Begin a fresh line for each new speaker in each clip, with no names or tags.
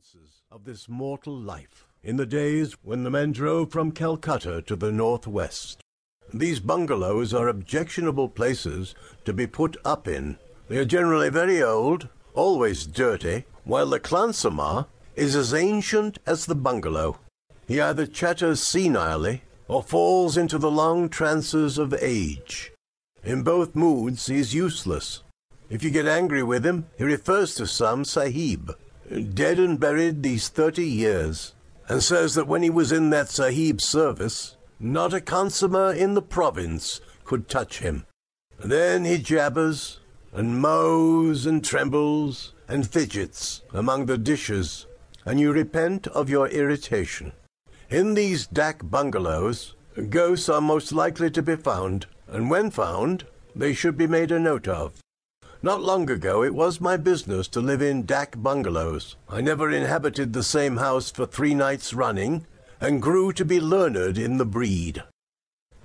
chances of this mortal life in the days when the men drove from Calcutta to the northwest. These bungalows are objectionable places to be put up in. They are generally very old, always dirty, while the khansamah is as ancient as the bungalow. He either chatters senilely or falls into the long trances of age. In both moods he is useless. If you get angry with him, he refers to some sahib, dead and buried these thirty years, and says that when he was in that sahib's service, not a khansamah in the province could touch him. Then he jabbers and mows and trembles and fidgets among the dishes, and you repent of your irritation. In these dak bungalows, ghosts are most likely to be found, and when found, they should be made a note of. Not long ago it was my business to live in dak bungalows. I never inhabited the same house for three nights running, and grew to be learned in the breed.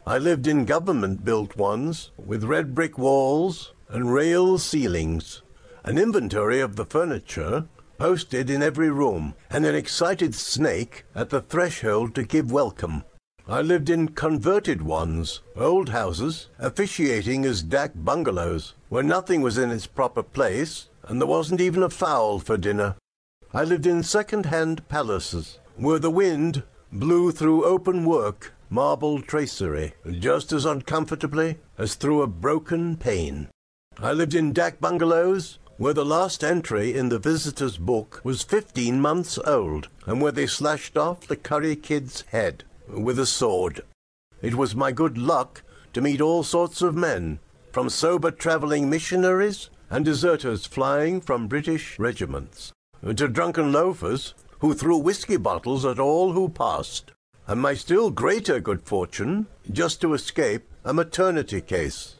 I lived in government built ones, with red brick walls and rail ceilings, an inventory of the furniture posted in every room, and an excited snake at the threshold to give welcome. I lived in converted ones, old houses, officiating as dak bungalows, where nothing was in its proper place, and there wasn't even a fowl for dinner. I lived in second-hand palaces, where the wind blew through open work, marble tracery, just as uncomfortably as through a broken pane. I lived in dak bungalows, where the last entry in the visitor's book was fifteen months old, and where they slashed off the curry kid's head with a sword. It was my good luck to meet all sorts of men, from sober travelling missionaries and deserters flying from British regiments, to drunken loafers who threw whiskey bottles at all who passed, and my still greater good fortune just to escape a maternity case.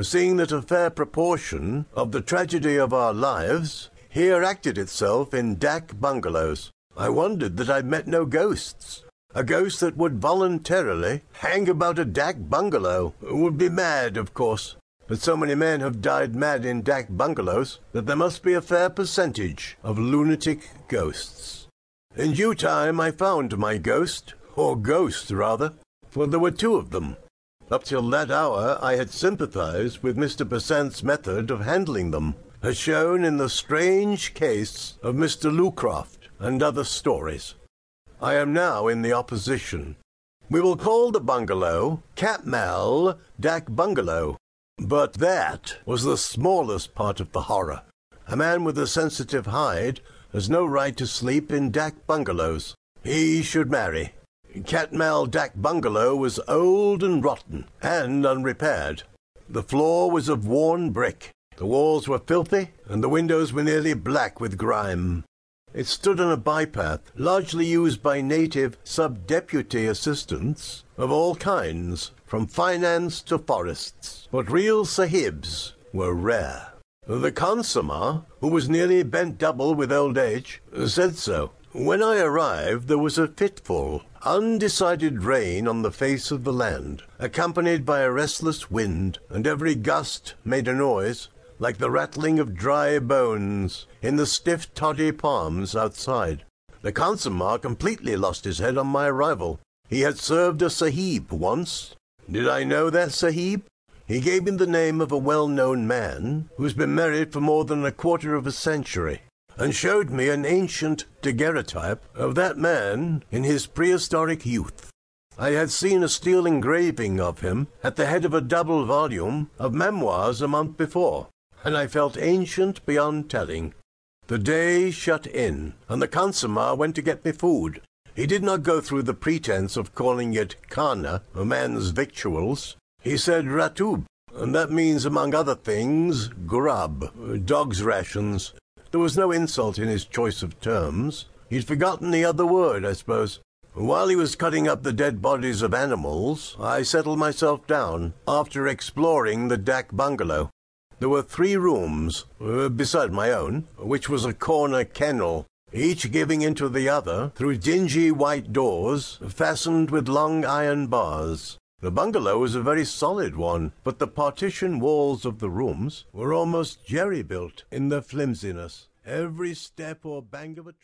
Seeing that a fair proportion of the tragedy of our lives here acted itself in dak bungalows, I wondered that I met no ghosts, a ghost that would voluntarily hang about a dak bungalow would be mad, of course. But so many men have died mad in dak bungalows that there must be a fair percentage of lunatic ghosts. In due time I found my ghost, or ghosts rather, for there were two of them. Up till that hour I had sympathized with Mr. Besant's method of handling them, as shown in the strange case of Mr. Lucraft and other stories. I am now in the opposition. We will call the bungalow Katmal Dak Bungalow. But that was the smallest part of the horror. A man with a sensitive hide has no right to sleep in dak bungalows. He should marry. Katmal Dak Bungalow was old and rotten, and unrepaired. The floor was of worn brick. The walls were filthy, and the windows were nearly black with grime. It stood on a bypath largely used by native sub-deputy assistants of all kinds, from finance to forests. But real sahibs were rare. The khansamah, who was nearly bent double with old age, said so. When I arrived, there was a fitful, undecided rain on the face of the land, accompanied by a restless wind, and every gust made a noise like the rattling of dry bones in the stiff toddy palms outside. The khansamah completely lost his head on my arrival. He had served a sahib once. Did I know that sahib? He gave me the name of a well-known man who's been married for more than a quarter of a century, and showed me an ancient daguerreotype of that man in his prehistoric youth. I had seen a steel engraving of him at the head of a double volume of memoirs a month before and I felt ancient beyond telling. The day shut in, and the khansamah went to get me food. He did not go through the pretence of calling it khana, a man's victuals. He said ratub, and that means, among other things, grub, dog's rations. There was no insult in his choice of terms. He'd forgotten the other word, I suppose. While he was cutting up the dead bodies of animals, I settled myself down, after exploring the dak bungalow. There were three rooms, uh, beside my own, which was a corner kennel, each giving into the other through dingy white doors fastened with long iron bars. The bungalow was a very solid one, but the partition walls of the rooms were almost jerry built in their flimsiness. Every step or bang of a trunk